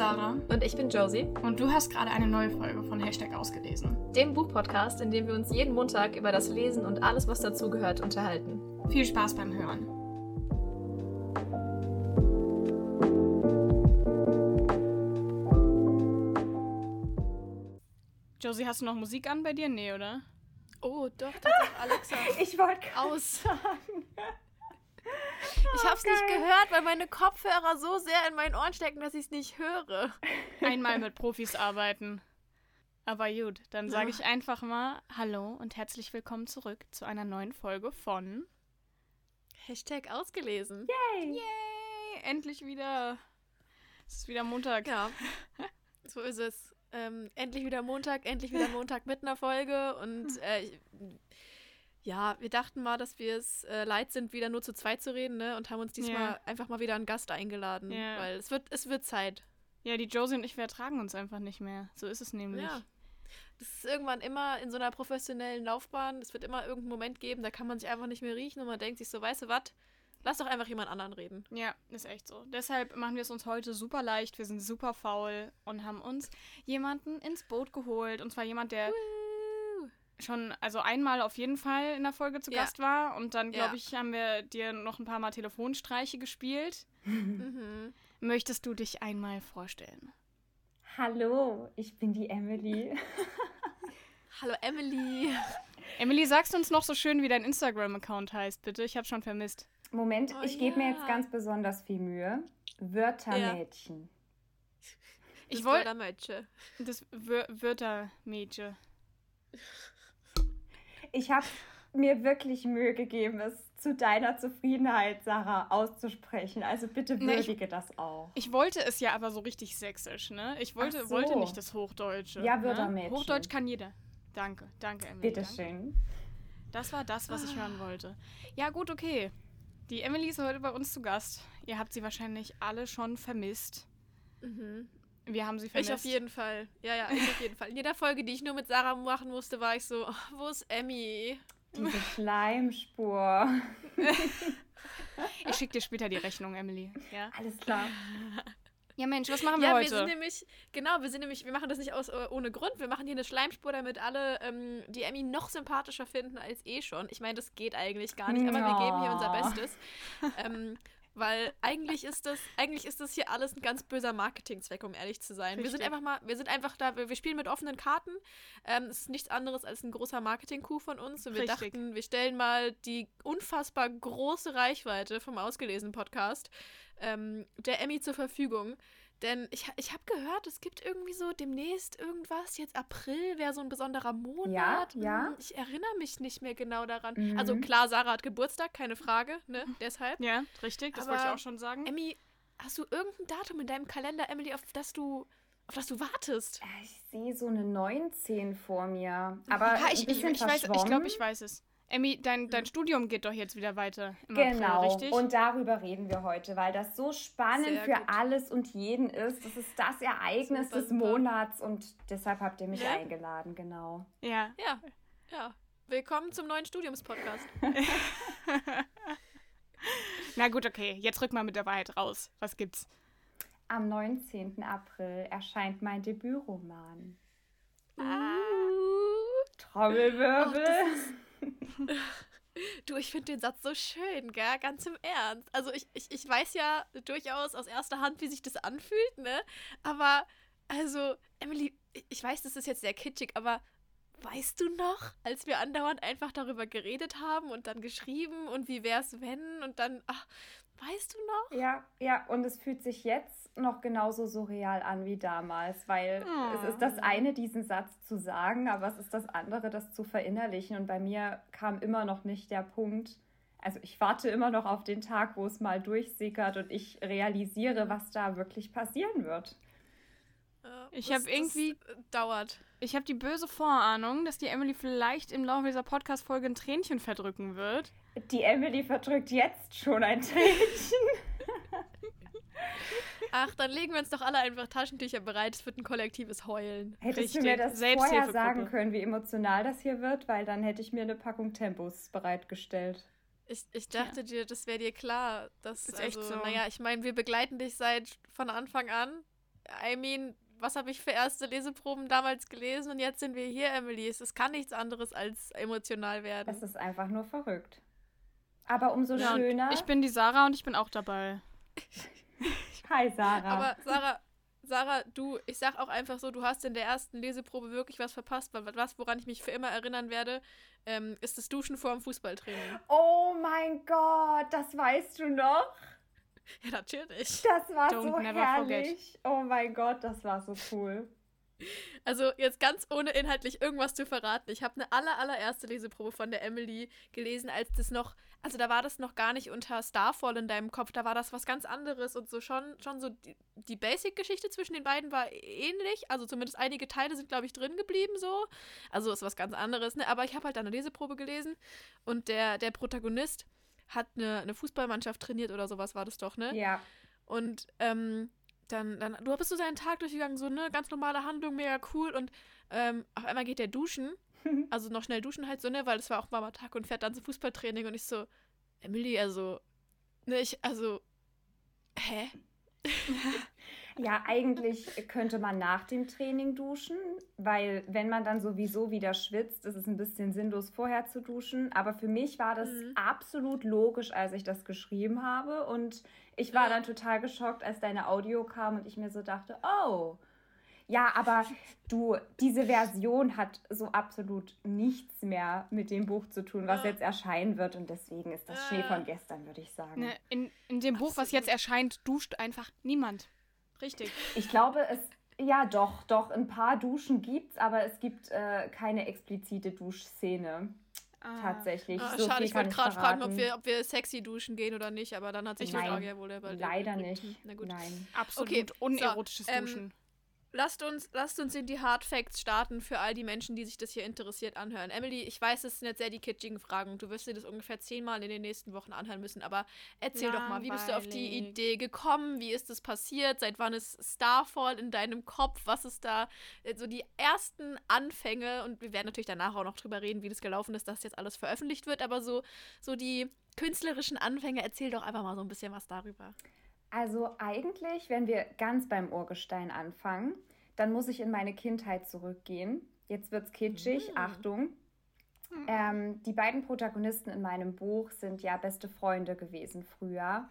Sarah. Und ich bin Josie. Und du hast gerade eine neue Folge von Hashtag ausgelesen. Dem Buchpodcast, in dem wir uns jeden Montag über das Lesen und alles, was dazugehört, unterhalten. Viel Spaß beim Hören. Josie, hast du noch Musik an bei dir? Nee, oder? Oh, doch, das ist Alexa. Ich wollte aus. Ich habe es nicht gehört, weil meine Kopfhörer so sehr in meinen Ohren stecken, dass ich es nicht höre. Einmal mit Profis arbeiten. Aber gut, dann sage ich einfach mal Hallo und herzlich willkommen zurück zu einer neuen Folge von Hashtag ausgelesen. Yay! Yay! Endlich wieder. Es ist wieder Montag. Ja, so ist es. Ähm, endlich wieder Montag, endlich wieder Montag mit einer Folge und äh, ich, ja, wir dachten mal, dass wir es äh, leid sind, wieder nur zu zweit zu reden, ne? Und haben uns diesmal Ja. einfach mal wieder einen Gast eingeladen. Ja. Weil es wird, es wird Zeit. Ja, die Josie und ich, wir ertragen uns einfach nicht mehr. So ist es nämlich. Ja. Das ist irgendwann immer in so einer professionellen Laufbahn. Es wird immer irgendeinen Moment geben, da kann man sich einfach nicht mehr riechen und man denkt sich so, weißt du was? Lass doch einfach jemand anderen reden. Ja, ist echt so. Deshalb machen wir es uns heute super leicht. Wir sind super faul und haben uns jemanden ins Boot geholt. Und zwar jemand, der schon, also einmal auf jeden Fall in der Folge zu Ja. Gast war. Und dann, glaube Ja. ich, haben wir dir noch ein paar Mal Telefonstreiche gespielt. Mhm. Möchtest du dich einmal vorstellen? Hallo, ich bin die Emily. Hallo Emily. Emily, sagst du uns noch so schön, wie dein Instagram-Account heißt, bitte? Ich habe schon vermisst. Moment, Oh ich gebe mir ja. jetzt ganz besonders viel Mühe. Wörtermädchen. Ich Das wollte Wörtermädchen. das Wör Wörtermädchen. Ich habe mir wirklich Mühe gegeben, es zu deiner Zufriedenheit, Sarah, auszusprechen. Also bitte Nee, würdige das auch. Ich wollte es ja aber so richtig sächsisch, ne? Ich wollte, so. wollte nicht das Hochdeutsche. Ja, ne? Wörtermädchen. Hochdeutsch kann jeder. Danke, danke, Emily. Bitteschön. Das war das, was ich hören wollte. Ja, gut, okay. Die Emily ist heute bei uns zu Gast. Ihr habt sie wahrscheinlich alle schon vermisst. Wir haben sie vermisst. Ich auf jeden Fall. Ja, ja, ich auf jeden Fall. In jeder Folge, die ich nur mit Sarah machen musste, war ich so, oh, wo ist Emmy? Diese Schleimspur. Ich schicke dir später die Rechnung, Emily. Ja, Alles klar. ja Mensch, was machen wir Ja, wir heute? sind nämlich, genau, wir sind nämlich, wir machen das nicht aus äh, ohne Grund. Wir machen hier eine Schleimspur, damit alle ähm, die Emmy noch sympathischer finden als eh schon. Ich meine, das geht eigentlich gar nicht, aber wir geben hier unser. Bestes. Ähm, weil eigentlich ist das, eigentlich ist das hier alles ein ganz böser Marketingzweck, um ehrlich zu sein. Wir sind Richtig. einfach mal, wir sind einfach da, wir, wir spielen mit offenen Karten. Ähm, es ist nichts anderes als ein großer Marketing-Coup von uns. Und wir Richtig. dachten, wir stellen mal die unfassbar große Reichweite vom ausgelesenen Podcast ähm, der Emmy zur Verfügung. Denn ich, ich habe gehört, es gibt irgendwie so demnächst irgendwas. Jetzt April wäre so ein besonderer Monat. ja. Hm, Ich erinnere mich nicht mehr genau daran. Mhm. Also klar, Sarah hat Geburtstag, keine Frage, ne? Deshalb. ja, richtig, das Aber wollte ich auch schon sagen. Emmy, hast du irgendein Datum in deinem Kalender, Emily, auf das du, auf das du wartest? Äh, Ich sehe so eine 19 vor mir. Aber ja, ich, ich, ich weiß, ich glaube, ich weiß es. Emmy, dein, dein Studium geht doch jetzt wieder weiter im Genau, April, richtig? und darüber reden wir heute, weil das so spannend Sehr für gut. alles und jeden ist. Das ist das Ereignis Super, des super. Monats und deshalb habt ihr mich Ja. eingeladen, genau. ja, Ja, ja. Willkommen zum neuen Studiumspodcast. na gut, okay, jetzt rück mal mit der Wahrheit raus. Was gibt's? Am 19. April erscheint mein Debütroman. Ah. Trommelwirbel. Du, ich finde den Satz so schön, gell? Ganz im Ernst. Also ich, ich, ich weiß ja durchaus aus erster Hand, wie sich das anfühlt, ne? Aber, also, Emily, ich weiß, das ist jetzt sehr kitschig, aber weißt du noch, als wir andauernd einfach darüber geredet haben und dann geschrieben und wie wär's wenn und dann, ach, weißt du noch? Ja, ja, und es fühlt sich jetzt noch genauso surreal an wie damals, weil es ist das eine, diesen Satz zu sagen, aber es ist das andere, das zu verinnerlichen. Und bei mir kam immer noch nicht der Punkt, also ich warte immer noch auf den Tag, wo es mal durchsickert und ich realisiere, was da wirklich passieren wird. Ja, Ich das- hab irgendwie- äh, dauert. Ich habe die böse Vorahnung, dass die Emily vielleicht im Laufe dieser Podcast-Folge ein Tränchen verdrücken wird. Die Emily verdrückt jetzt schon ein Tränchen. Ach, dann legen wir uns doch alle einfach Taschentücher bereit. Es wird ein kollektives Heulen. Hättest du Richtig. mir das vorher sagen können, wie emotional das hier wird, weil dann hätte ich mir eine Packung Tempos bereitgestellt. Ich, ich dachte dir, das wäre dir klar. Dass, Ist echt also, so. Naja, ich meine, wir begleiten dich seit von Anfang an. I mean, was habe ich für erste Leseproben damals gelesen und jetzt sind wir hier, Emily. Es kann nichts anderes als emotional werden. Es ist einfach nur verrückt. Aber umso ja, schöner. Ich bin die Sarah und ich bin auch dabei. Hi, Sarah. Aber Sarah, Sarah, du, ich sag auch einfach so, du hast in der ersten Leseprobe wirklich was verpasst, weil was, woran ich mich für immer erinnern werde, ähm, ist das Duschen vor dem Fußballtraining. Oh mein Gott, das weißt du noch? Ja, natürlich. Das war Don't so herrlich. Forget. Oh mein Gott, das war so cool. Also jetzt ganz ohne inhaltlich irgendwas zu verraten. Ich habe eine aller allererste Leseprobe von der Emily gelesen, als das noch, also da war das noch gar nicht unter Starfall in deinem Kopf, da war das was ganz anderes und so schon, schon so die, die Basic-Geschichte zwischen den beiden war ähnlich. Also zumindest einige Teile sind, glaube ich, drin geblieben so. Also ist was ganz anderes, ne? Aber ich habe halt eine Leseprobe gelesen und der, der Protagonist hat eine, eine Fußballmannschaft trainiert oder sowas war das doch, ne? Ja. Und ähm, dann, dann, du bist so seinen Tag durchgegangen, so, ne, ganz normale Handlung, mega cool. Und ähm, auf einmal geht der duschen, also noch schnell duschen halt so, ne, weil es war auch warmer Tag und fährt dann zum Fußballtraining und ich so, Emily, also, ne, ich, also, hä? Ja, eigentlich könnte man nach dem Training duschen, weil wenn man dann sowieso wieder schwitzt, ist es ein bisschen sinnlos vorher zu duschen. Aber für mich war das mhm. absolut logisch, als ich das geschrieben habe. Und ich war dann total geschockt, als deine Audio kam und ich mir so dachte, oh. Ja, aber du, diese Version hat so absolut nichts mehr mit dem Buch zu tun, was jetzt erscheinen wird. Und deswegen ist das Schnee von gestern, würde ich sagen. Ne, in, in dem Buch, was jetzt erscheint, duscht einfach niemand. Richtig. Ich glaube, es, ja doch, doch, ein paar Duschen gibt's, aber es gibt äh, keine explizite Duschszene. Ah. Tatsächlich. Ah, so schade, ich wollte gerade fragen, ob wir, ob wir sexy duschen gehen oder nicht, aber dann hat sich die Frage ja wohl Leider nicht. Na gut. Nein. Absolut okay, unerotisches so, ähm, Duschen. Lasst uns, lasst uns in die Hard Facts starten für all die Menschen, die sich das hier interessiert anhören. Emily, ich weiß, es sind jetzt sehr die kitschigen Fragen. Du wirst dir das ungefähr zehnmal in den nächsten Wochen anhören müssen, aber erzähl Langweilig. doch mal, wie bist du auf die Idee gekommen? Wie ist es passiert? Seit wann ist Starfall in deinem Kopf? Was ist da äh, so die ersten Anfänge? Und wir werden natürlich danach auch noch drüber reden, wie das gelaufen ist, dass jetzt alles veröffentlicht wird, aber so, so die künstlerischen Anfänge, erzähl doch einfach mal so ein bisschen was darüber. Also eigentlich, wenn wir ganz beim Urgestein anfangen, dann muss ich in meine Kindheit zurückgehen. Jetzt wird's kitschig, mhm. Achtung. Mhm. Ähm, die beiden Protagonisten in meinem Buch sind ja beste Freunde gewesen früher.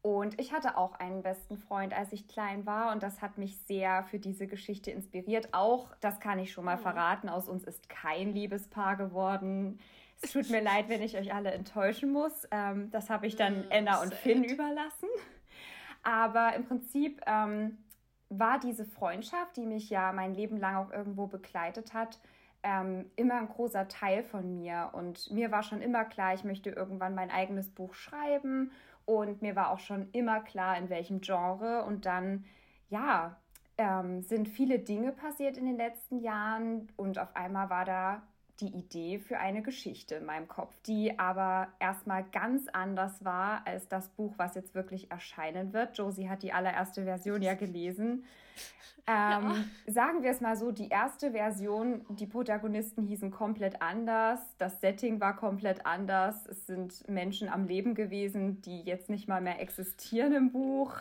Und ich hatte auch einen besten Freund, als ich klein war. Und das hat mich sehr für diese Geschichte inspiriert. Auch, das kann ich schon mal mhm. verraten, aus uns ist kein Liebespaar geworden. Es tut mir leid, wenn ich euch alle enttäuschen muss. Ähm, das habe ich dann mm, Anna und Finn überlassen. Aber im Prinzip ähm, war diese Freundschaft, die mich ja mein Leben lang auch irgendwo begleitet hat, ähm, immer ein großer Teil von mir. Und mir war schon immer klar, ich möchte irgendwann mein eigenes Buch schreiben. Und mir war auch schon immer klar, in welchem Genre. Und dann, ja, ähm, sind viele Dinge passiert in den letzten Jahren. Und auf einmal war da die Idee für eine Geschichte in meinem Kopf, die aber erstmal ganz anders war als das Buch, was jetzt wirklich erscheinen wird. Josie hat die allererste Version ja gelesen. Ähm, ja. Sagen wir es mal so, die erste Version, die Protagonisten hießen komplett anders, das Setting war komplett anders, es sind Menschen am Leben gewesen, die jetzt nicht mal mehr existieren im Buch.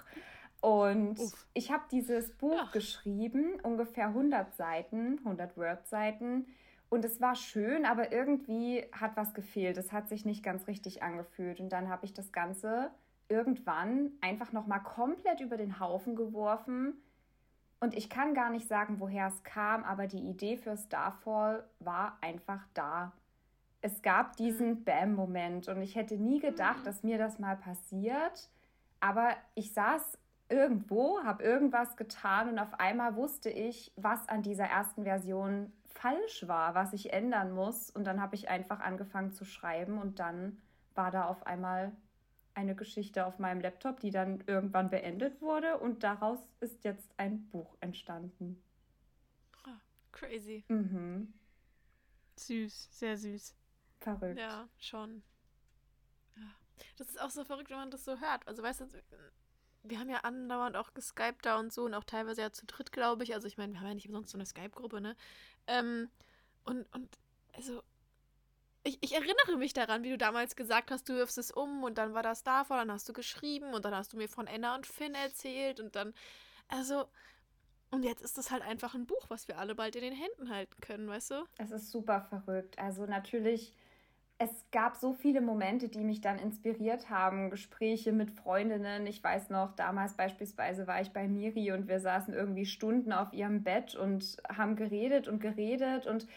Und Uff. ich habe dieses Buch ja. geschrieben, ungefähr 100 Seiten, 100 Word-Seiten und es war schön, aber irgendwie hat was gefehlt. Es hat sich nicht ganz richtig angefühlt. Und dann habe ich das Ganze irgendwann einfach nochmal komplett über den Haufen geworfen. Und ich kann gar nicht sagen, woher es kam, aber die Idee für Starfall war einfach da. Es gab diesen mhm. Bam-Moment und ich hätte nie gedacht, mhm. dass mir das mal passiert. Aber ich saß irgendwo, habe irgendwas getan und auf einmal wusste ich, was an dieser ersten Version falsch war, was ich ändern muss. Und dann habe ich einfach angefangen zu schreiben und dann war da auf einmal eine Geschichte auf meinem Laptop, die dann irgendwann beendet wurde und daraus ist jetzt ein Buch entstanden. Oh, crazy. Mhm. Süß, sehr süß. Verrückt. Ja, schon. Ja. Das ist auch so verrückt, wenn man das so hört. Also weißt du, wir haben ja andauernd auch geskypt da und so und auch teilweise ja zu dritt, glaube ich. Also ich meine, wir haben ja nicht umsonst so eine Skype-Gruppe, ne? Ähm, und, und, also, ich, ich erinnere mich daran, wie du damals gesagt hast, du wirfst es um und dann war das davon, dann hast du geschrieben und dann hast du mir von Anna und Finn erzählt und dann, also, Und jetzt ist es halt einfach ein Buch, was wir alle bald in den Händen halten können, weißt du? Es ist super verrückt. Also natürlich, es gab so viele Momente, die mich dann inspiriert haben. Gespräche mit Freundinnen. Ich weiß noch, damals beispielsweise war ich bei Miri und wir saßen irgendwie Stunden auf ihrem Bett und haben geredet und geredet und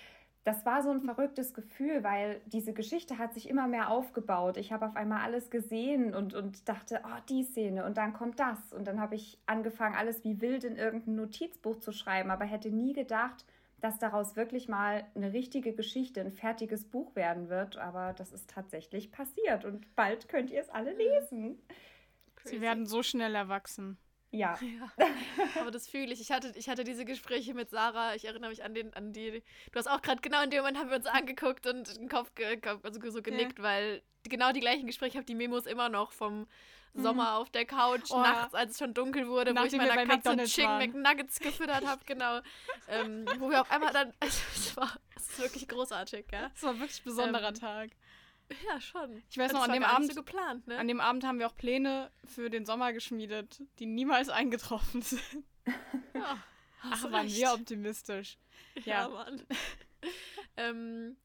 das war so ein verrücktes Gefühl, weil diese Geschichte hat sich immer mehr aufgebaut. Ich habe auf einmal alles gesehen und, und dachte, oh, die Szene und dann kommt das. Und dann habe ich angefangen, alles wie wild in irgendein Notizbuch zu schreiben, aber hätte nie gedacht, dass daraus wirklich mal eine richtige Geschichte, ein fertiges Buch werden wird. Aber das ist tatsächlich passiert und bald könnt ihr es alle lesen. Sie werden so schnell erwachsen. Ja. ja. Aber das fühle ich. Ich hatte, ich hatte diese Gespräche mit Sarah. Ich erinnere mich an, den, an die. Du hast auch gerade genau in dem Moment haben wir uns angeguckt und den Kopf ge, also so genickt, ja. weil genau die gleichen Gespräche, ich habe die Memos immer noch vom mhm. Sommer auf der Couch, oh. nachts, als es schon dunkel wurde, Nachdem wo ich meiner Katze Chicken McNuggets gefüttert habe, genau. ähm, wo wir auf einmal dann. Also, es war es ist wirklich großartig, ja. Es war wirklich ein besonderer ähm, Tag. Ja, schon. Ich weiß noch, an dem Abend, so geplant, ne? an dem Abend haben wir auch Pläne für den Sommer geschmiedet, die niemals eingetroffen sind. Ja, Ach, waren recht. wir optimistisch. Ja, ja Mann. ähm,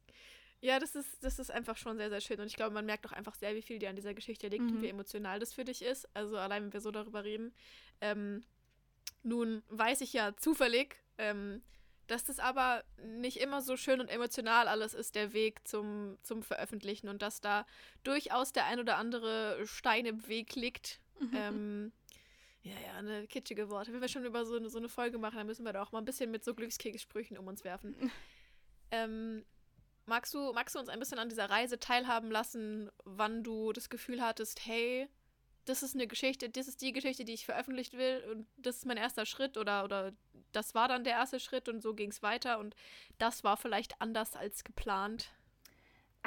ja, das ist, das ist einfach schon sehr, sehr schön. Und ich glaube, man merkt auch einfach sehr, wie viel dir an dieser Geschichte liegt mhm. und wie emotional das für dich ist. Also allein, wenn wir so darüber reden. Ähm, nun weiß ich ja zufällig, ähm, dass das aber nicht immer so schön und emotional alles ist, der Weg zum, zum Veröffentlichen und dass da durchaus der ein oder andere Stein im Weg liegt. Mhm. Ähm, ja, ja, eine kitschige Worte. Wenn wir schon über so eine, so eine Folge machen, dann müssen wir da auch mal ein bisschen mit so Glückskekssprüchen um uns werfen. ähm, magst, du, magst du uns ein bisschen an dieser Reise teilhaben lassen, wann du das Gefühl hattest, hey, das ist eine Geschichte, das ist die Geschichte, die ich veröffentlicht will und das ist mein erster Schritt oder, oder das war dann der erste Schritt und so ging es weiter und das war vielleicht anders als geplant.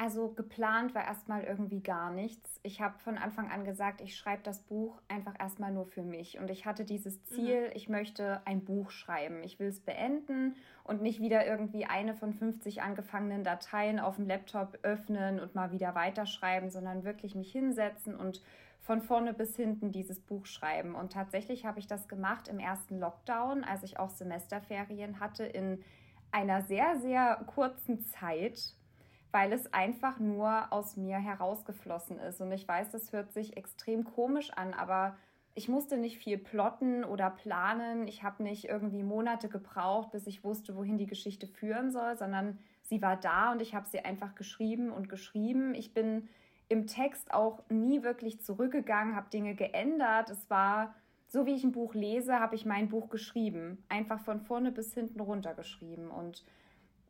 Also geplant war erstmal irgendwie gar nichts. Ich habe von Anfang an gesagt, ich schreibe das Buch einfach erstmal nur für mich. Und ich hatte dieses mhm. Ziel, mhm. ich möchte ein Buch schreiben. Ich will es beenden und nicht wieder irgendwie eine von 50 angefangenen Dateien auf dem Laptop öffnen und mal wieder weiterschreiben, sondern wirklich mich hinsetzen und von vorne bis hinten dieses Buch schreiben. Und tatsächlich habe ich das gemacht im ersten Lockdown, als ich auch Semesterferien hatte, in einer sehr, sehr kurzen Zeit, weil es einfach nur aus mir herausgeflossen ist. Und ich weiß, das hört sich extrem komisch an, aber ich musste nicht viel plotten oder planen. Ich habe nicht irgendwie Monate gebraucht, bis ich wusste, wohin die Geschichte führen soll, sondern sie war da und ich habe sie einfach geschrieben und geschrieben. Ich bin im Text auch nie wirklich zurückgegangen, habe Dinge geändert. Es war so, wie ich ein Buch lese, habe ich mein Buch geschrieben. Einfach von vorne bis hinten runter geschrieben. Und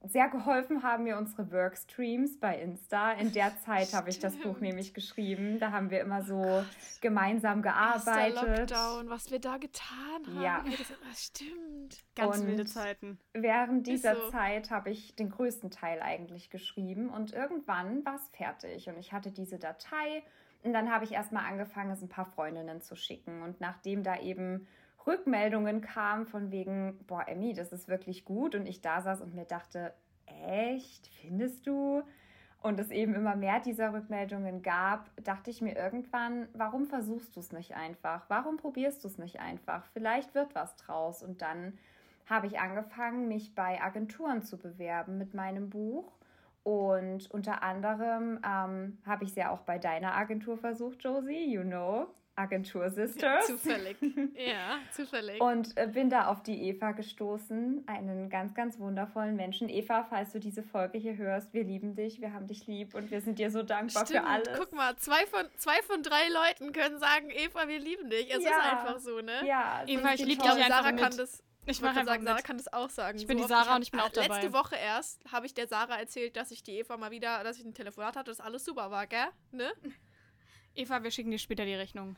sehr geholfen haben mir unsere Workstreams bei Insta. In der Zeit habe ich das Buch nämlich geschrieben. Da haben wir immer so oh gemeinsam gearbeitet. Der Lockdown, was wir da getan haben. Ja, das, stimmt. Ganz und wilde Zeiten. Während dieser so. Zeit habe ich den größten Teil eigentlich geschrieben und irgendwann war es fertig und ich hatte diese Datei und dann habe ich erstmal angefangen, es ein paar Freundinnen zu schicken und nachdem da eben Rückmeldungen kamen von wegen, boah, Emmy, das ist wirklich gut. Und ich da saß und mir dachte, echt, findest du? Und es eben immer mehr dieser Rückmeldungen gab, dachte ich mir irgendwann, warum versuchst du es nicht einfach? Warum probierst du es nicht einfach? Vielleicht wird was draus. Und dann habe ich angefangen, mich bei Agenturen zu bewerben mit meinem Buch. Und unter anderem ähm, habe ich es ja auch bei deiner Agentur versucht, Josie, you know. Agentur Sisters. Zufällig. Ja, zufällig. Und äh, bin da auf die Eva gestoßen, einen ganz, ganz wundervollen Menschen. Eva, falls du diese Folge hier hörst, wir lieben dich, wir haben dich lieb und wir sind dir so dankbar Stimmt. für alles. Guck mal, zwei von, zwei von drei Leuten können sagen, Eva, wir lieben dich. Es ja. ist einfach so, ne? Ja, Eva, ich liebe dich Sarah kann das. Ich mache sagen, Sarah kann das auch sagen. Ich bin so die Sarah und ich bin auch dabei. Letzte Woche erst habe ich der Sarah erzählt, dass ich die Eva mal wieder, dass ich ein Telefonat hatte, dass alles super war, gell? Ne? Eva, wir schicken dir später die Rechnung.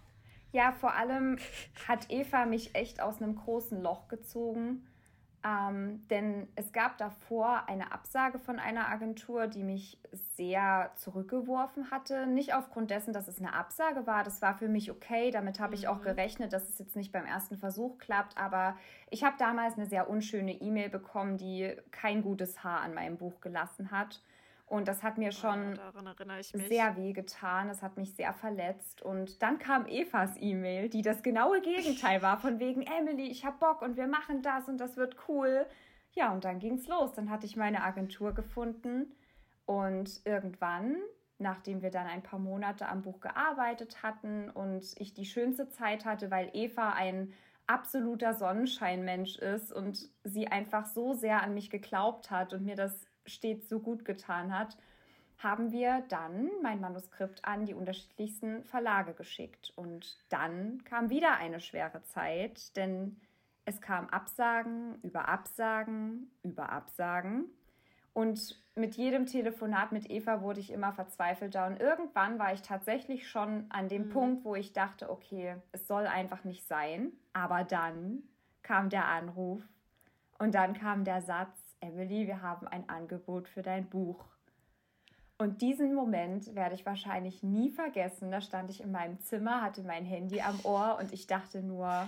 Ja, vor allem hat Eva mich echt aus einem großen Loch gezogen. Ähm, denn es gab davor eine Absage von einer Agentur, die mich sehr zurückgeworfen hatte. Nicht aufgrund dessen, dass es eine Absage war. Das war für mich okay. Damit habe ich auch mhm. gerechnet, dass es jetzt nicht beim ersten Versuch klappt. Aber ich habe damals eine sehr unschöne E-Mail bekommen, die kein gutes Haar an meinem Buch gelassen hat. Und das hat mir schon ja, sehr weh getan. Das hat mich sehr verletzt. Und dann kam Evas E-Mail, die das genaue Gegenteil war, von wegen, Emily, ich hab Bock und wir machen das und das wird cool. Ja, und dann ging's los. Dann hatte ich meine Agentur gefunden. Und irgendwann, nachdem wir dann ein paar Monate am Buch gearbeitet hatten und ich die schönste Zeit hatte, weil Eva ein absoluter Sonnenscheinmensch ist und sie einfach so sehr an mich geglaubt hat und mir das stets so gut getan hat, haben wir dann mein Manuskript an die unterschiedlichsten Verlage geschickt. Und dann kam wieder eine schwere Zeit, denn es kam Absagen über Absagen über Absagen. Und mit jedem Telefonat mit Eva wurde ich immer verzweifelter. Und irgendwann war ich tatsächlich schon an dem mhm. Punkt, wo ich dachte, okay, es soll einfach nicht sein. Aber dann kam der Anruf und dann kam der Satz, Emily, wir haben ein Angebot für dein Buch. Und diesen Moment werde ich wahrscheinlich nie vergessen. Da stand ich in meinem Zimmer, hatte mein Handy am Ohr und ich dachte nur,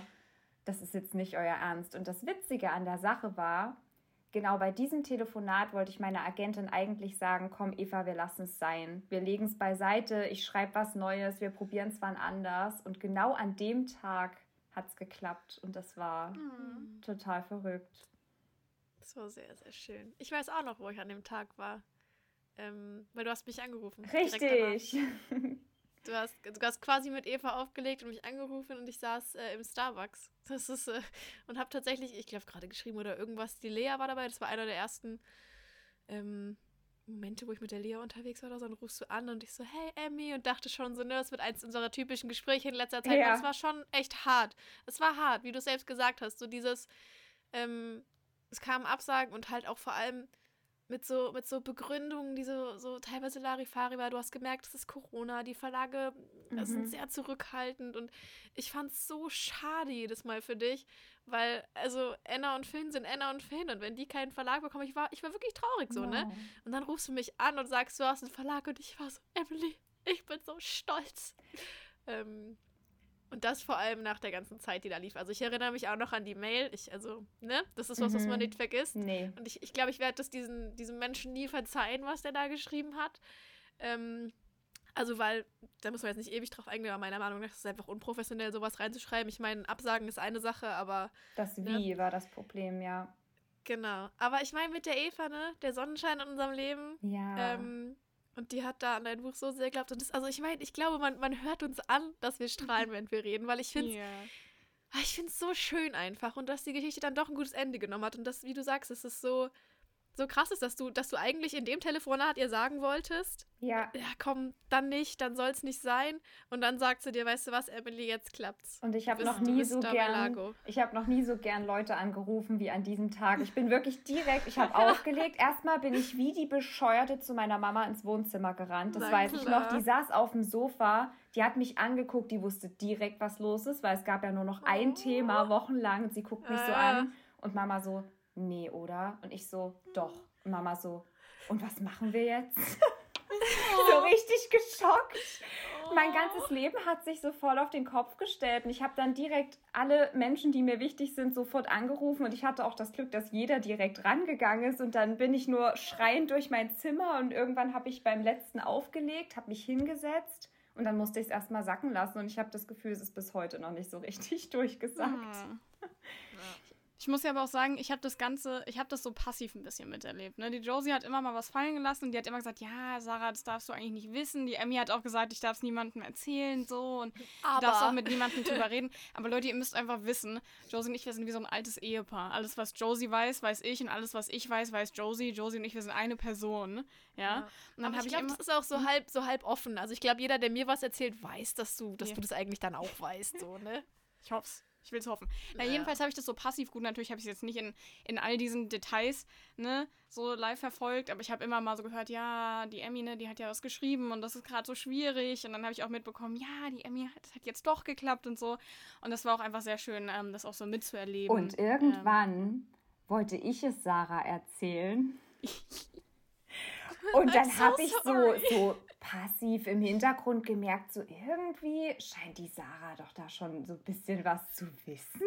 das ist jetzt nicht euer Ernst. Und das Witzige an der Sache war, genau bei diesem Telefonat wollte ich meiner Agentin eigentlich sagen, komm Eva, wir lassen es sein. Wir legen es beiseite, ich schreibe was Neues, wir probieren es wann anders. Und genau an dem Tag hat es geklappt und das war mhm. total verrückt. Das war sehr, sehr schön. Ich weiß auch noch, wo ich an dem Tag war. Ähm, weil du hast mich angerufen. Richtig. Du hast, du hast quasi mit Eva aufgelegt und mich angerufen und ich saß äh, im Starbucks. Das ist, äh, und habe tatsächlich, ich glaube, gerade geschrieben oder irgendwas. Die Lea war dabei. Das war einer der ersten ähm, Momente, wo ich mit der Lea unterwegs war. Oder so, dann rufst du an und ich so, hey Emmy, und dachte schon so, ne, das wird eins unserer typischen Gespräche in letzter Zeit. Ja. Und es war schon echt hart. Es war hart, wie du selbst gesagt hast. So dieses, ähm, es kamen Absagen und halt auch vor allem mit so, mit so Begründungen, die so, so teilweise Larifari war. Du hast gemerkt, es ist Corona, die Verlage mhm. sind sehr zurückhaltend und ich fand es so schade jedes Mal für dich, weil, also Anna und Finn sind Anna und Finn und wenn die keinen Verlag bekommen, ich war, ich war wirklich traurig so, ja. ne? Und dann rufst du mich an und sagst, du hast einen Verlag und ich war so, Emily, ich bin so stolz. Ähm, und das vor allem nach der ganzen Zeit, die da lief. Also ich erinnere mich auch noch an die Mail. Ich, also, ne, das ist was, mhm. was man mhm. nicht vergisst. Nee. Und ich glaube, ich, glaub, ich werde das diesen, diesem Menschen nie verzeihen, was der da geschrieben hat. Ähm, also, weil, da muss man jetzt nicht ewig drauf eingehen, aber meiner Meinung nach ist es einfach unprofessionell, sowas reinzuschreiben. Ich meine, Absagen ist eine Sache, aber. Das ne? Wie ne? war das Problem, ja. Genau. Aber ich meine, mit der Eva, ne, der Sonnenschein in unserem Leben. Ja. Ähm, und die hat da an dein Buch so sehr geglaubt. Und das, also ich meine, ich glaube, man, man hört uns an, dass wir strahlen, wenn wir reden, weil ich finde es yeah. ich find's so schön einfach. Und dass die Geschichte dann doch ein gutes Ende genommen hat. Und das, wie du sagst, es ist so, so krass ist, dass du, dass du eigentlich in dem Telefonat ihr sagen wolltest, ja, ja komm, dann nicht, dann soll es nicht sein. Und dann sagt sie dir, weißt du was, Emily, jetzt klappt's. Und ich habe noch nie so gern, ich habe noch nie so gern Leute angerufen wie an diesem Tag. Ich bin wirklich direkt, ich habe aufgelegt. Erstmal bin ich wie die Bescheuerte zu meiner Mama ins Wohnzimmer gerannt. Das Na, weiß klar. ich noch. Die saß auf dem Sofa, die hat mich angeguckt, die wusste direkt, was los ist, weil es gab ja nur noch ein oh. Thema wochenlang. Und sie guckt mich äh. so an und Mama so, nee, oder? Und ich so, doch. Und Mama so, und was machen wir jetzt? Oh. so richtig geschockt. Oh. Mein ganzes Leben hat sich so voll auf den Kopf gestellt und ich habe dann direkt alle Menschen, die mir wichtig sind, sofort angerufen und ich hatte auch das Glück, dass jeder direkt rangegangen ist und dann bin ich nur schreiend durch mein Zimmer und irgendwann habe ich beim letzten aufgelegt, habe mich hingesetzt und dann musste ich es erstmal sacken lassen und ich habe das Gefühl, es ist bis heute noch nicht so richtig durchgesagt. Hm. Ich muss ja aber auch sagen, ich habe das Ganze, ich habe das so passiv ein bisschen miterlebt. Ne? Die Josie hat immer mal was fallen gelassen und die hat immer gesagt, ja, Sarah, das darfst du eigentlich nicht wissen. Die Emmy hat auch gesagt, ich darf es niemandem erzählen, so und aber. du darfst auch mit niemandem drüber reden. Aber Leute, ihr müsst einfach wissen, Josie und ich, wir sind wie so ein altes Ehepaar. Alles, was Josie weiß, weiß ich und alles, was ich weiß, weiß Josie. Josie und ich, wir sind eine Person. Ja. ja. Und dann habe ich, glaub, immer, das ist auch so hm? halb, so halb offen. Also ich glaube, jeder, der mir was erzählt, weiß, dass du, dass ja. du das eigentlich dann auch weißt, so, ne? Ich hoff's. Ich will es hoffen. Na, jedenfalls habe ich das so passiv gut. Natürlich habe ich es jetzt nicht in, in all diesen Details ne, so live verfolgt, aber ich habe immer mal so gehört, ja, die Emmy, ne, die hat ja was geschrieben und das ist gerade so schwierig. Und dann habe ich auch mitbekommen, ja, die Emmy hat, hat jetzt doch geklappt und so. Und das war auch einfach sehr schön, ähm, das auch so mitzuerleben. Und irgendwann ähm, wollte ich es Sarah erzählen. Und dann so habe ich so, so passiv im Hintergrund gemerkt, so irgendwie scheint die Sarah doch da schon so ein bisschen was zu wissen.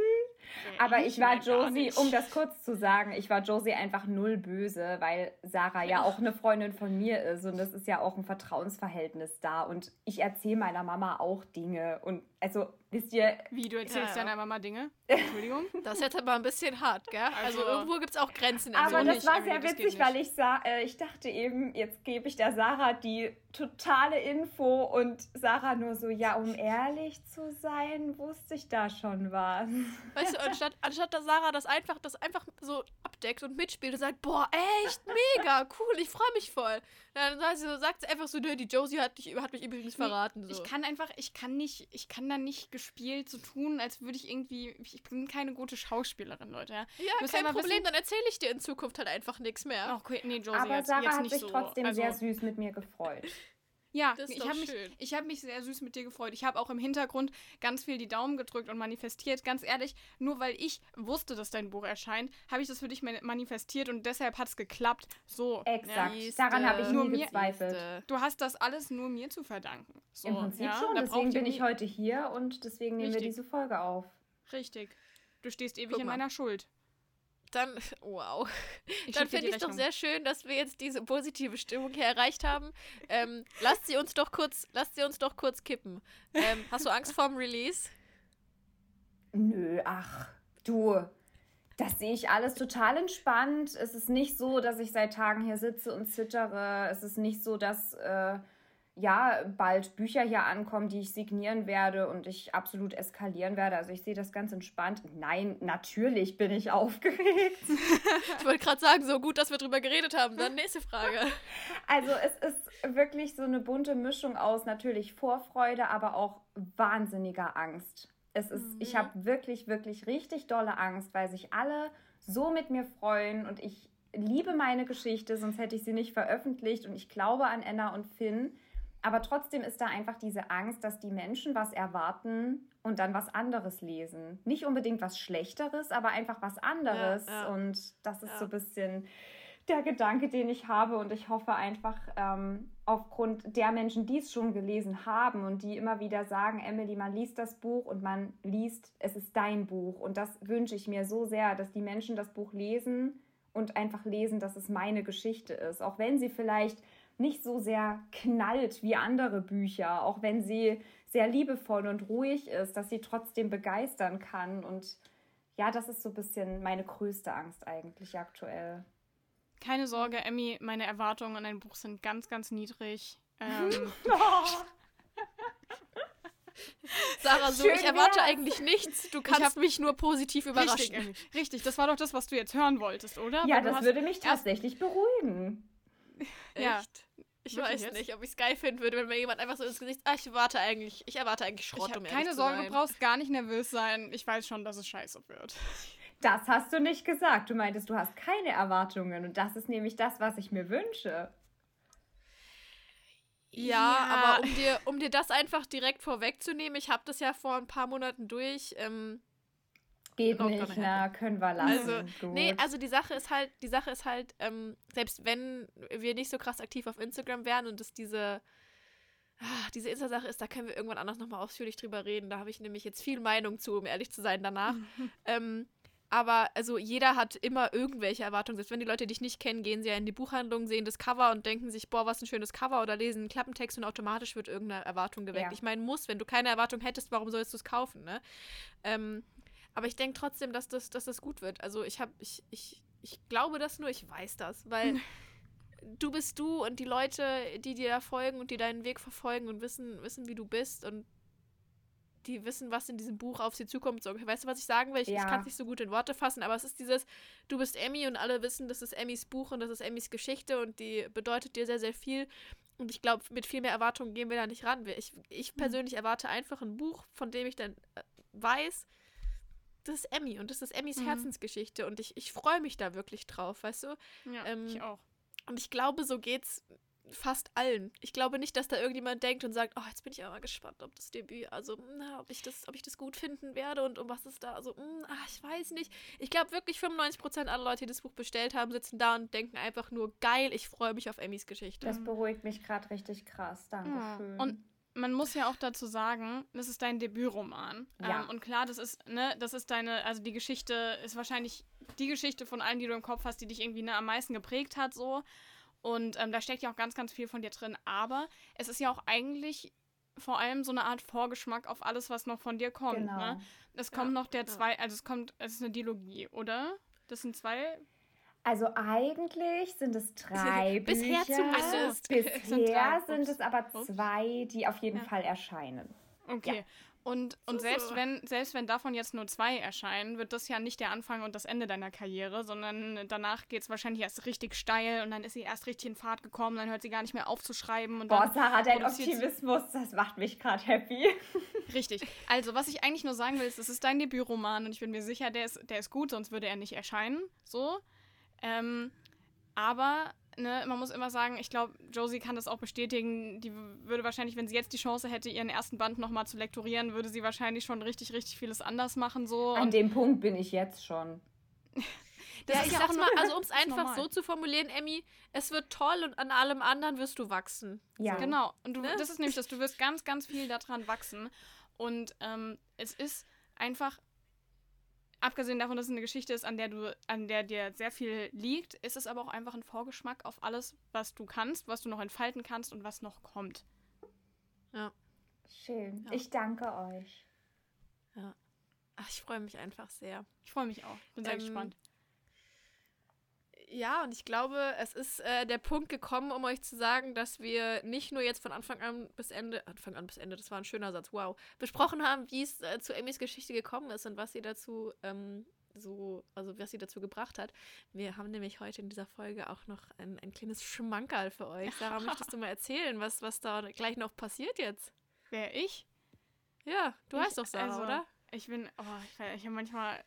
Aber ich war Josie, um das kurz zu sagen, ich war Josie einfach null böse, weil Sarah ja auch eine Freundin von mir ist und es ist ja auch ein Vertrauensverhältnis da und ich erzähle meiner Mama auch Dinge und also wisst ihr. Wie du erzählst ja, ja. deiner Mama Dinge? Entschuldigung. Das ist jetzt aber ein bisschen hart, gell? Also, also irgendwo gibt es auch Grenzen. Aber das war sehr witzig, weil ich sah, äh, ich dachte eben, jetzt gebe ich der Sarah die totale Info und Sarah nur so, ja, um ehrlich zu sein, wusste ich da schon was. Weißt du, anstatt, anstatt dass Sarah das einfach, das einfach so abdeckt und mitspielt und sagt, boah, echt mega, cool, ich freue mich voll. Dann sagt sie, sagt sie einfach so, nö, die Josie hat, dich, hat mich übrigens verraten. So. Ich kann einfach, ich kann nicht, ich kann da nicht gespielt so tun, als würde ich irgendwie, ich bin keine gute Schauspielerin, Leute. Ja, ja kein Problem, wissen, dann erzähle ich dir in Zukunft halt einfach nichts mehr. Okay, nee, Josie, Aber jetzt, Sarah jetzt hat sich so, trotzdem also, sehr süß mit mir gefreut. Ja, ich habe mich, hab mich sehr süß mit dir gefreut. Ich habe auch im Hintergrund ganz viel die Daumen gedrückt und manifestiert. Ganz ehrlich, nur weil ich wusste, dass dein Buch erscheint, habe ich das für dich manifestiert und deshalb hat es geklappt. So. Exakt. Ja. Daran habe ich nur nie gezweifelt. Du hast das alles nur mir zu verdanken. So, Im Prinzip ja? schon. Da deswegen bin ich heute hier und deswegen nehmen Richtig. wir diese Folge auf. Richtig. Du stehst ewig in meiner Schuld dann, wow. Ich dann finde ich es doch sehr schön, dass wir jetzt diese positive Stimmung hier erreicht haben. Ähm, lasst sie uns doch kurz, lasst sie uns doch kurz kippen. Ähm, hast du Angst vorm Release? Nö, ach, du. Das sehe ich alles total entspannt. Es ist nicht so, dass ich seit Tagen hier sitze und zittere. Es ist nicht so, dass äh, ja, bald Bücher hier ankommen, die ich signieren werde und ich absolut eskalieren werde. Also ich sehe das ganz entspannt. Nein, natürlich bin ich aufgeregt. ich wollte gerade sagen, so gut, dass wir drüber geredet haben. Dann nächste Frage. Also es ist wirklich so eine bunte Mischung aus natürlich Vorfreude, aber auch wahnsinniger Angst. Es ist, mhm. ich habe wirklich, wirklich richtig dolle Angst, weil sich alle so mit mir freuen und ich liebe meine Geschichte, sonst hätte ich sie nicht veröffentlicht und ich glaube an Anna und Finn aber trotzdem ist da einfach diese Angst, dass die Menschen was erwarten und dann was anderes lesen. Nicht unbedingt was Schlechteres, aber einfach was anderes. Ja, ja. Und das ist ja. so ein bisschen der Gedanke, den ich habe. Und ich hoffe einfach, ähm, aufgrund der Menschen, die es schon gelesen haben und die immer wieder sagen, Emily, man liest das Buch und man liest, es ist dein Buch. Und das wünsche ich mir so sehr, dass die Menschen das Buch lesen und einfach lesen, dass es meine Geschichte ist. Auch wenn sie vielleicht nicht so sehr knallt wie andere Bücher, auch wenn sie sehr liebevoll und ruhig ist, dass sie trotzdem begeistern kann. Und ja, das ist so ein bisschen meine größte Angst eigentlich aktuell. Keine Sorge, Emmy, meine Erwartungen an ein Buch sind ganz, ganz niedrig. Ähm, Sarah, so, Schön ich erwarte wär's. eigentlich nichts. Du kannst mich nur positiv überraschen. Richtig, richtig, das war doch das, was du jetzt hören wolltest, oder? Ja, das würde mich tatsächlich beruhigen. Ja. Ich Wirklich weiß jetzt? nicht, ob ich es geil finden würde, wenn mir jemand einfach so ins Gesicht. Ah, ich warte eigentlich, ich erwarte eigentlich Schrott, ich um Keine Sorge, du brauchst gar nicht nervös sein. Ich weiß schon, dass es scheiße wird. Das hast du nicht gesagt. Du meintest, du hast keine Erwartungen. Und das ist nämlich das, was ich mir wünsche. Ja, ja. aber um dir, um dir das einfach direkt vorwegzunehmen, ich habe das ja vor ein paar Monaten durch. Ähm, Geht nicht, na, können wir lassen. Also, Gut. nee, also die Sache ist halt, die Sache ist halt, ähm, selbst wenn wir nicht so krass aktiv auf Instagram wären und es diese, ah, diese Insta-Sache ist, da können wir irgendwann anders nochmal ausführlich drüber reden. Da habe ich nämlich jetzt viel Meinung zu, um ehrlich zu sein, danach. ähm, aber also jeder hat immer irgendwelche Erwartungen. Selbst wenn die Leute dich nicht kennen, gehen sie ja in die Buchhandlung, sehen das Cover und denken sich, boah, was ein schönes Cover oder lesen einen Klappentext und automatisch wird irgendeine Erwartung geweckt. Ja. Ich meine, muss, wenn du keine Erwartung hättest, warum sollst du es kaufen, ne? Ähm, aber ich denke trotzdem, dass das, dass das gut wird. Also ich habe, ich, ich, ich glaube das nur, ich weiß das, weil du bist du und die Leute, die dir da folgen und die deinen Weg verfolgen und wissen, wissen, wie du bist und die wissen, was in diesem Buch auf sie zukommt. So, weißt du, was ich sagen will? Ich, ja. ich kann es nicht so gut in Worte fassen, aber es ist dieses, du bist Emmy und alle wissen, das ist Emmys Buch und das ist Emmys Geschichte und die bedeutet dir sehr, sehr viel. Und ich glaube, mit viel mehr Erwartungen gehen wir da nicht ran. Ich, ich hm. persönlich erwarte einfach ein Buch, von dem ich dann äh, weiß, das ist Emmy und das ist Emmys mhm. Herzensgeschichte und ich, ich freue mich da wirklich drauf, weißt du? Ja, ähm, ich auch. Und ich glaube, so geht's fast allen. Ich glaube nicht, dass da irgendjemand denkt und sagt, oh, jetzt bin ich aber gespannt, ob das Debüt, also, na, ob ich das, ob ich das gut finden werde und um was ist da, also, mh, hm, ach, ich weiß nicht. Ich glaube wirklich 95% aller Leute, die das Buch bestellt haben, sitzen da und denken einfach nur, geil, ich freue mich auf Emmys Geschichte. Das beruhigt mich gerade richtig krass, danke schön. Und man muss ja auch dazu sagen, das ist dein Debütroman. Ja. Ähm, und klar, das ist, ne, das ist deine, also die Geschichte ist wahrscheinlich die Geschichte von allen, die du im Kopf hast, die dich irgendwie ne, am meisten geprägt hat, so. Und ähm, da steckt ja auch ganz, ganz viel von dir drin. Aber es ist ja auch eigentlich vor allem so eine Art Vorgeschmack auf alles, was noch von dir kommt. Genau. Ne? Es kommt ja, noch der zwei, also es kommt, es ist eine Dialogie, oder? Das sind zwei also eigentlich sind es drei Bisher Bücher. zumindest. Bisher sind, sind, es aber zwei, die auf jeden ja. Fall erscheinen. Okay. Ja. Und, und selbst, wenn, selbst wenn davon jetzt nur zwei erscheinen, wird das ja nicht der Anfang und das Ende deiner Karriere, sondern danach geht es wahrscheinlich erst richtig steil und dann ist sie erst richtig in Fahrt gekommen, dann hört sie gar nicht mehr aufzuschreiben. Und Boah, Sarah, dein Optimismus, das macht mich gerade happy. Richtig. Also, was ich eigentlich nur sagen will, ist, es ist dein Debütroman und ich bin mir sicher, der ist, der ist gut, sonst würde er nicht erscheinen. So. Ähm, aber ne, man muss immer sagen, ich glaube, Josie kann das auch bestätigen. Die würde wahrscheinlich, wenn sie jetzt die Chance hätte, ihren ersten Band nochmal zu lektorieren, würde sie wahrscheinlich schon richtig, richtig vieles anders machen. So. An dem Punkt bin ich jetzt schon. Das ja, ich sag mal, also um es einfach normal. so zu formulieren, Emmy, es wird toll und an allem anderen wirst du wachsen. Ja. So. Genau. Und du, ne? das ist nämlich das, du wirst ganz, ganz viel daran wachsen. Und ähm, es ist einfach abgesehen davon, dass es eine Geschichte ist, an der du, an der dir sehr viel liegt, ist es aber auch einfach ein Vorgeschmack auf alles, was du kannst, was du noch entfalten kannst und was noch kommt. Ja. Schön. Ja. Ich danke euch. Ja. Ach, ich freue mich einfach sehr. Ich freue mich auch. Bin sehr ähm, gespannt. Ja, und ich glaube, es ist äh, der Punkt gekommen, um euch zu sagen, dass wir nicht nur jetzt von Anfang an bis Ende, Anfang an bis Ende, das war ein schöner Satz, wow, besprochen haben, wie es äh, zu Emmys Geschichte gekommen ist und was sie dazu ähm, so, also was sie dazu gebracht hat. Wir haben nämlich heute in dieser Folge auch noch ein, ein kleines Schmankerl für euch. Sarah, möchtest du mal erzählen, was, was da gleich noch passiert jetzt? Wer, ich? Ja, du ich, heißt doch Sarah, also, oder? Ich bin, oh, ich, ich habe manchmal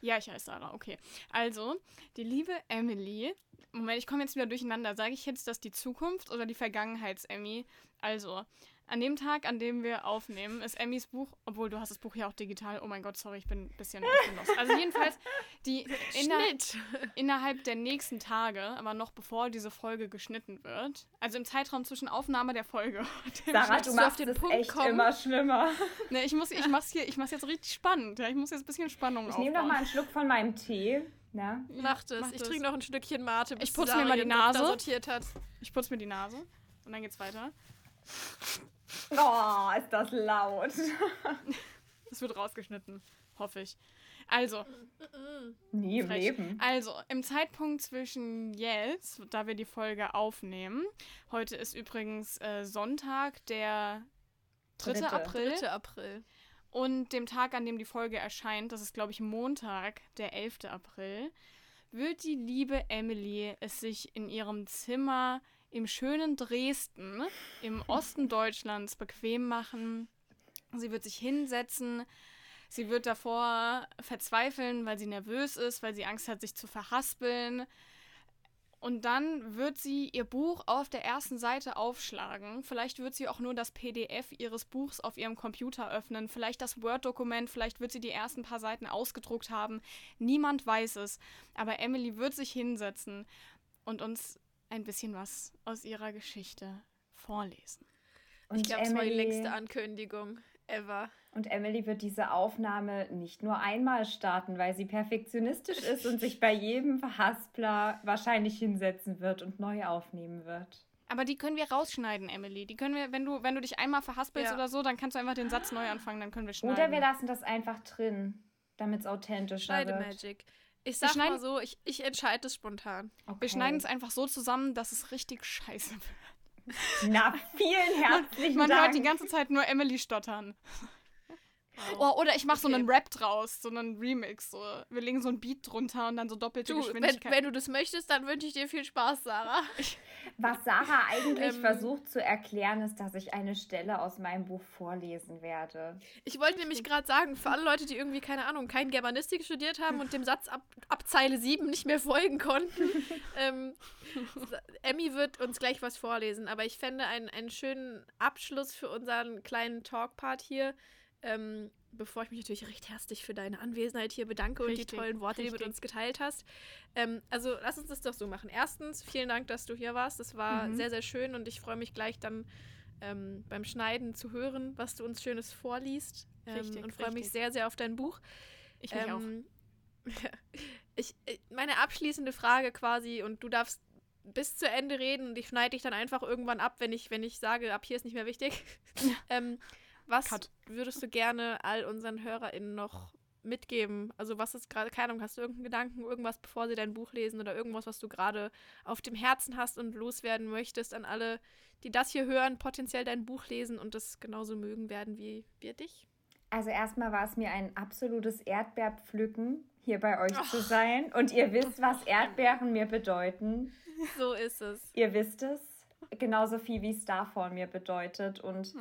ja, ich heiße Sarah, okay. Also, die liebe Emily. Moment, ich komme jetzt wieder durcheinander. Sage ich jetzt, dass die Zukunft oder die Vergangenheits-Emmy? Also, an dem Tag, an dem wir aufnehmen, ist Emmys Buch, obwohl du hast das Buch ja auch digital. Oh mein Gott, sorry, ich bin ein bisschen los. Also jedenfalls, die inner innerhalb der nächsten Tage, aber noch bevor diese Folge geschnitten wird, also im Zeitraum zwischen Aufnahme der Folge und dem Sarah, du machst den Punkt echt kommen, immer schlimmer. Ne, ich muss, ich mach's hier, ich mach's jetzt richtig spannend. Ja, ich muss jetzt ein bisschen Spannung Ich nehme noch mal einen Schluck von meinem Tee. Ja. Mach das. Mach ich trinke noch ein Stückchen Mate, bis ich putze mir mal die Nase. Sortiert hat. Ich putze mir die Nase und dann geht's weiter. Oh, ist das laut. Das wird rausgeschnitten, hoffe ich. Also. Nie im Leben. Also, im Zeitpunkt zwischen jetzt, da wir die Folge aufnehmen, heute ist übrigens äh, Sonntag, der 3. Dritte. April. 3. April. Und dem Tag, an dem die Folge erscheint, das ist, glaube ich, Montag, der 11. April, wird die liebe Emily es sich in ihrem Zimmer im schönen Dresden im Osten Deutschlands bequem machen. Sie wird sich hinsetzen. Sie wird davor verzweifeln, weil sie nervös ist, weil sie Angst hat, sich zu verhaspeln. Und dann wird sie ihr Buch auf der ersten Seite aufschlagen. Vielleicht wird sie auch nur das PDF ihres Buchs auf ihrem Computer öffnen. Vielleicht das Word-Dokument. Vielleicht wird sie die ersten paar Seiten ausgedruckt haben. Niemand weiß es. Aber Emily wird sich hinsetzen und uns ein bisschen was aus ihrer Geschichte vorlesen. Und ich glaube, es war die längste Ankündigung ever. Und Emily wird diese Aufnahme nicht nur einmal starten, weil sie perfektionistisch ist und sich bei jedem Verhaspler wahrscheinlich hinsetzen wird und neu aufnehmen wird. Aber die können wir rausschneiden, Emily. Die können wir, wenn du, wenn du dich einmal verhaspelst ja. oder so, dann kannst du einfach den Satz neu anfangen, dann können wir schneiden. Oder wir lassen das einfach drin, damit es authentischer Schneide wird. Magic. Ich sag mal so, ich, ich entscheide es spontan. Okay. Wir schneiden es einfach so zusammen, dass es richtig scheiße wird. Na, vielen herzlichen Man Dank. hört die ganze Zeit nur Emily stottern. Oh, oder ich mache okay. so einen Rap draus, so einen Remix. So. Wir legen so ein Beat drunter und dann so doppelte du, Geschwindigkeit. Wenn, wenn du das möchtest, dann wünsche ich dir viel Spaß, Sarah. Was Sarah eigentlich ähm, versucht zu erklären, ist, dass ich eine Stelle aus meinem Buch vorlesen werde. Ich wollte nämlich gerade sagen, für alle Leute, die irgendwie, keine Ahnung, kein Germanistik studiert haben und dem Satz ab, ab Zeile 7 nicht mehr folgen konnten, ähm, Emmy wird uns gleich was vorlesen. Aber ich fände einen, einen schönen Abschluss für unseren kleinen Talkpart hier ähm, bevor ich mich natürlich recht herzlich für deine Anwesenheit hier bedanke richtig, und die tollen Worte, richtig. die du mit uns geteilt hast. Ähm, also lass uns das doch so machen. Erstens, vielen Dank, dass du hier warst. Das war mhm. sehr, sehr schön und ich freue mich gleich dann ähm, beim Schneiden zu hören, was du uns Schönes vorliest. Ähm, richtig, und freue mich sehr, sehr auf dein Buch. Ich mich auch. ich, äh, meine abschließende Frage quasi, und du darfst bis zu Ende reden und ich schneide dich dann einfach irgendwann ab, wenn ich, wenn ich sage, ab hier ist nicht mehr wichtig. ähm, was Cut. würdest du gerne all unseren HörerInnen noch mitgeben? Also was ist gerade, keine Ahnung, hast du irgendeinen Gedanken, irgendwas, bevor sie dein Buch lesen oder irgendwas, was du gerade auf dem Herzen hast und loswerden möchtest an alle, die das hier hören, potenziell dein Buch lesen und das genauso mögen werden wie wir dich? Also erstmal war es mir ein absolutes Erdbeerpflücken, hier bei euch oh. zu sein. Und ihr wisst, was Erdbeeren mir bedeuten. So ist es. Ihr wisst es. Genauso viel wie Starfall mir bedeutet. Und hm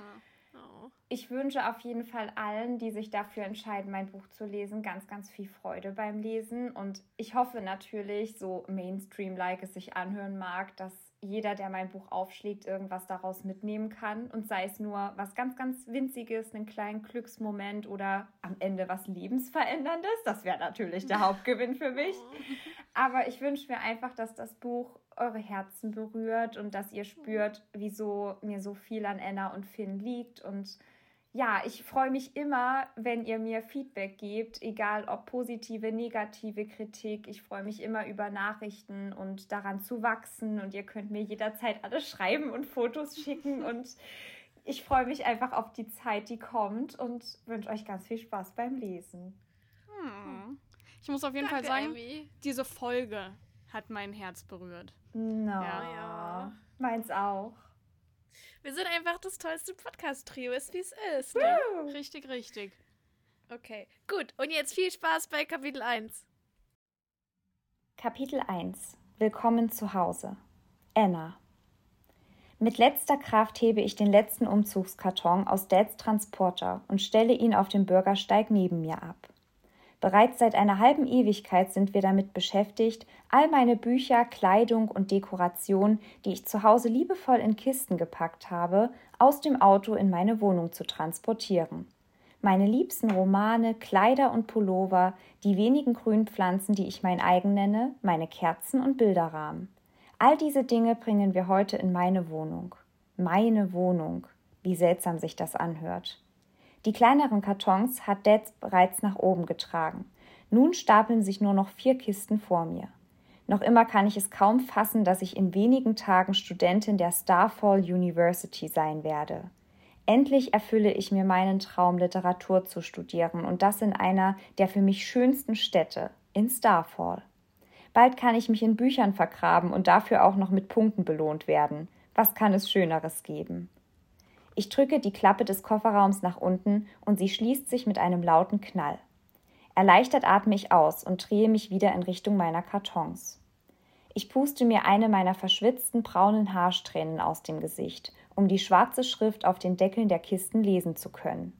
ich wünsche auf jeden Fall allen, die sich dafür entscheiden, mein Buch zu lesen, ganz, ganz viel Freude beim Lesen. Und ich hoffe natürlich, so Mainstream-like es sich anhören mag, dass jeder, der mein Buch aufschlägt, irgendwas daraus mitnehmen kann. Und sei es nur was ganz, ganz Winziges, einen kleinen Glücksmoment oder am Ende was Lebensveränderndes. Das wäre natürlich der Hauptgewinn für mich. Aber ich wünsche mir einfach, dass das Buch eure Herzen berührt und dass ihr spürt, wieso mir so viel an Anna und Finn liegt und ja, ich freue mich immer, wenn ihr mir Feedback gebt, egal ob positive, negative Kritik. Ich freue mich immer über Nachrichten und daran zu wachsen. Und ihr könnt mir jederzeit alles schreiben und Fotos schicken. Und ich freue mich einfach auf die Zeit, die kommt und wünsche euch ganz viel Spaß beim Lesen. Hm. Ich muss auf jeden Danke, Fall sagen, Amy. diese Folge hat mein Herz berührt. No, ja, ja. Meins auch. Wir sind einfach das tollste Podcast-Trio, ist wie es ist. Ne? Richtig, richtig. Okay, gut. Und jetzt viel Spaß bei Kapitel 1. Kapitel 1. Willkommen zu Hause. Anna. Mit letzter Kraft hebe ich den letzten Umzugskarton aus Dads Transporter und stelle ihn auf dem Bürgersteig neben mir ab. Bereits seit einer halben Ewigkeit sind wir damit beschäftigt, all meine Bücher, Kleidung und Dekoration, die ich zu Hause liebevoll in Kisten gepackt habe, aus dem Auto in meine Wohnung zu transportieren. Meine liebsten Romane, Kleider und Pullover, die wenigen Grünpflanzen, die ich mein eigen nenne, meine Kerzen und Bilderrahmen. All diese Dinge bringen wir heute in meine Wohnung. Meine Wohnung. Wie seltsam sich das anhört. Die kleineren Kartons hat Dad bereits nach oben getragen. Nun stapeln sich nur noch vier Kisten vor mir. Noch immer kann ich es kaum fassen, dass ich in wenigen Tagen Studentin der Starfall University sein werde. Endlich erfülle ich mir meinen Traum, Literatur zu studieren und das in einer der für mich schönsten Städte, in Starfall. Bald kann ich mich in Büchern vergraben und dafür auch noch mit Punkten belohnt werden. Was kann es Schöneres geben? Ich drücke die Klappe des Kofferraums nach unten und sie schließt sich mit einem lauten Knall. Erleichtert atme ich aus und drehe mich wieder in Richtung meiner Kartons. Ich puste mir eine meiner verschwitzten braunen Haarsträhnen aus dem Gesicht, um die schwarze Schrift auf den Deckeln der Kisten lesen zu können.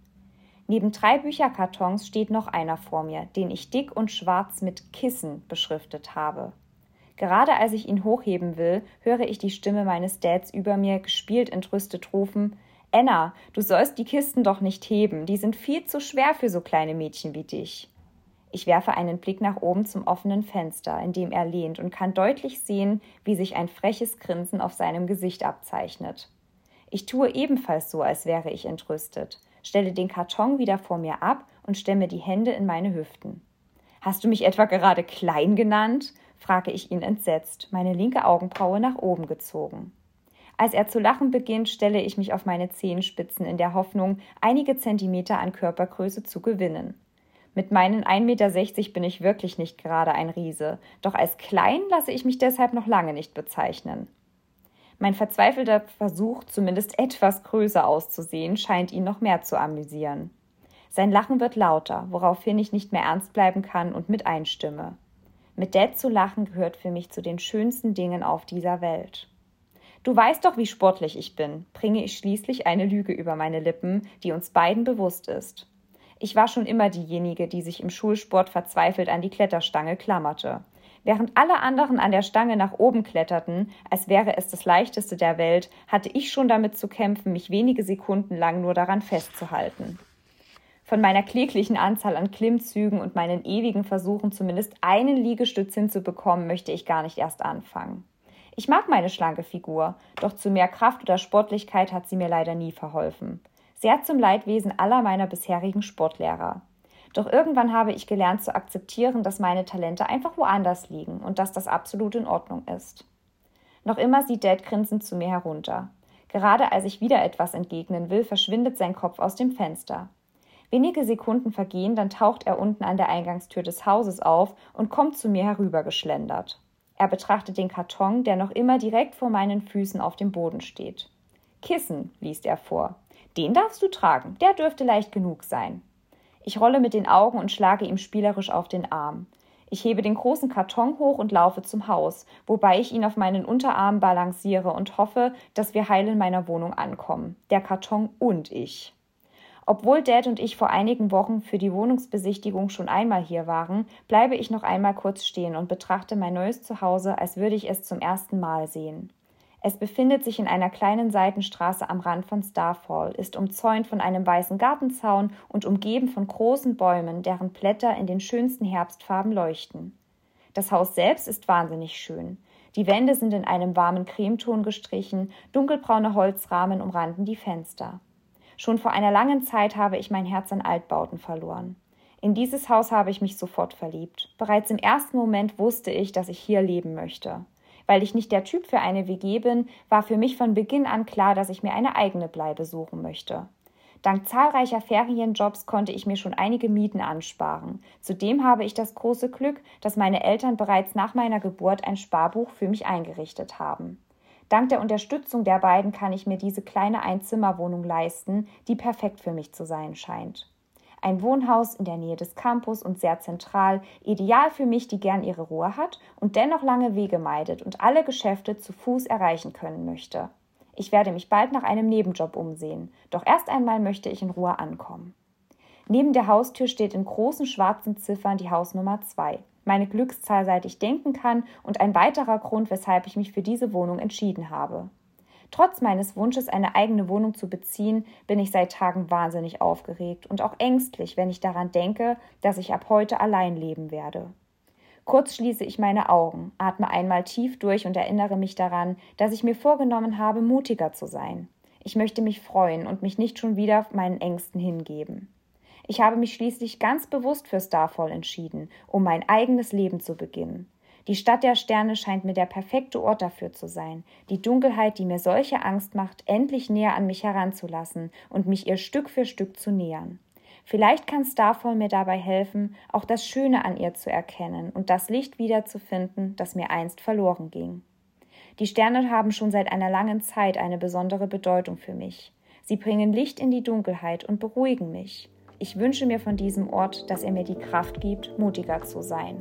Neben drei Bücherkartons steht noch einer vor mir, den ich dick und schwarz mit Kissen beschriftet habe. Gerade als ich ihn hochheben will, höre ich die Stimme meines Dads über mir, gespielt entrüstet rufen Anna, du sollst die Kisten doch nicht heben, die sind viel zu schwer für so kleine Mädchen wie dich. Ich werfe einen Blick nach oben zum offenen Fenster, in dem er lehnt, und kann deutlich sehen, wie sich ein freches Grinsen auf seinem Gesicht abzeichnet. Ich tue ebenfalls so, als wäre ich entrüstet, stelle den Karton wieder vor mir ab und stemme die Hände in meine Hüften. Hast du mich etwa gerade klein genannt? frage ich ihn entsetzt, meine linke Augenbraue nach oben gezogen. Als er zu lachen beginnt, stelle ich mich auf meine Zehenspitzen in der Hoffnung, einige Zentimeter an Körpergröße zu gewinnen. Mit meinen 1,60 Meter bin ich wirklich nicht gerade ein Riese, doch als klein lasse ich mich deshalb noch lange nicht bezeichnen. Mein verzweifelter Versuch, zumindest etwas größer auszusehen, scheint ihn noch mehr zu amüsieren. Sein Lachen wird lauter, woraufhin ich nicht mehr ernst bleiben kann und mit einstimme. Mit Dad zu lachen gehört für mich zu den schönsten Dingen auf dieser Welt. Du weißt doch, wie sportlich ich bin, bringe ich schließlich eine Lüge über meine Lippen, die uns beiden bewusst ist. Ich war schon immer diejenige, die sich im Schulsport verzweifelt an die Kletterstange klammerte. Während alle anderen an der Stange nach oben kletterten, als wäre es das leichteste der Welt, hatte ich schon damit zu kämpfen, mich wenige Sekunden lang nur daran festzuhalten. Von meiner kläglichen Anzahl an Klimmzügen und meinen ewigen Versuchen, zumindest einen Liegestütz hinzubekommen, möchte ich gar nicht erst anfangen. Ich mag meine schlanke Figur, doch zu mehr Kraft oder Sportlichkeit hat sie mir leider nie verholfen. Sehr zum Leidwesen aller meiner bisherigen Sportlehrer. Doch irgendwann habe ich gelernt zu akzeptieren, dass meine Talente einfach woanders liegen und dass das absolut in Ordnung ist. Noch immer sieht Dad grinsend zu mir herunter. Gerade als ich wieder etwas entgegnen will, verschwindet sein Kopf aus dem Fenster. Wenige Sekunden vergehen, dann taucht er unten an der Eingangstür des Hauses auf und kommt zu mir herübergeschlendert. Er betrachtet den Karton, der noch immer direkt vor meinen Füßen auf dem Boden steht. Kissen, liest er vor. Den darfst du tragen, der dürfte leicht genug sein. Ich rolle mit den Augen und schlage ihm spielerisch auf den Arm. Ich hebe den großen Karton hoch und laufe zum Haus, wobei ich ihn auf meinen Unterarm balanciere und hoffe, dass wir heil in meiner Wohnung ankommen. Der Karton und ich. Obwohl Dad und ich vor einigen Wochen für die Wohnungsbesichtigung schon einmal hier waren, bleibe ich noch einmal kurz stehen und betrachte mein neues Zuhause, als würde ich es zum ersten Mal sehen. Es befindet sich in einer kleinen Seitenstraße am Rand von Starfall, ist umzäunt von einem weißen Gartenzaun und umgeben von großen Bäumen, deren Blätter in den schönsten Herbstfarben leuchten. Das Haus selbst ist wahnsinnig schön. Die Wände sind in einem warmen Cremeton gestrichen, dunkelbraune Holzrahmen umranden die Fenster. Schon vor einer langen Zeit habe ich mein Herz an Altbauten verloren. In dieses Haus habe ich mich sofort verliebt. Bereits im ersten Moment wusste ich, dass ich hier leben möchte. Weil ich nicht der Typ für eine WG bin, war für mich von Beginn an klar, dass ich mir eine eigene Bleibe suchen möchte. Dank zahlreicher Ferienjobs konnte ich mir schon einige Mieten ansparen. Zudem habe ich das große Glück, dass meine Eltern bereits nach meiner Geburt ein Sparbuch für mich eingerichtet haben. Dank der Unterstützung der beiden kann ich mir diese kleine Einzimmerwohnung leisten, die perfekt für mich zu sein scheint. Ein Wohnhaus in der Nähe des Campus und sehr zentral, ideal für mich, die gern ihre Ruhe hat und dennoch lange Wege meidet und alle Geschäfte zu Fuß erreichen können möchte. Ich werde mich bald nach einem Nebenjob umsehen, doch erst einmal möchte ich in Ruhe ankommen. Neben der Haustür steht in großen schwarzen Ziffern die Hausnummer 2 meine Glückszahl, seit ich denken kann und ein weiterer Grund, weshalb ich mich für diese Wohnung entschieden habe. Trotz meines Wunsches, eine eigene Wohnung zu beziehen, bin ich seit Tagen wahnsinnig aufgeregt und auch ängstlich, wenn ich daran denke, dass ich ab heute allein leben werde. Kurz schließe ich meine Augen, atme einmal tief durch und erinnere mich daran, dass ich mir vorgenommen habe, mutiger zu sein. Ich möchte mich freuen und mich nicht schon wieder meinen Ängsten hingeben. Ich habe mich schließlich ganz bewusst für Starfall entschieden, um mein eigenes Leben zu beginnen. Die Stadt der Sterne scheint mir der perfekte Ort dafür zu sein, die Dunkelheit, die mir solche Angst macht, endlich näher an mich heranzulassen und mich ihr Stück für Stück zu nähern. Vielleicht kann Starfall mir dabei helfen, auch das Schöne an ihr zu erkennen und das Licht wiederzufinden, das mir einst verloren ging. Die Sterne haben schon seit einer langen Zeit eine besondere Bedeutung für mich. Sie bringen Licht in die Dunkelheit und beruhigen mich. Ich wünsche mir von diesem Ort, dass er mir die Kraft gibt, mutiger zu sein.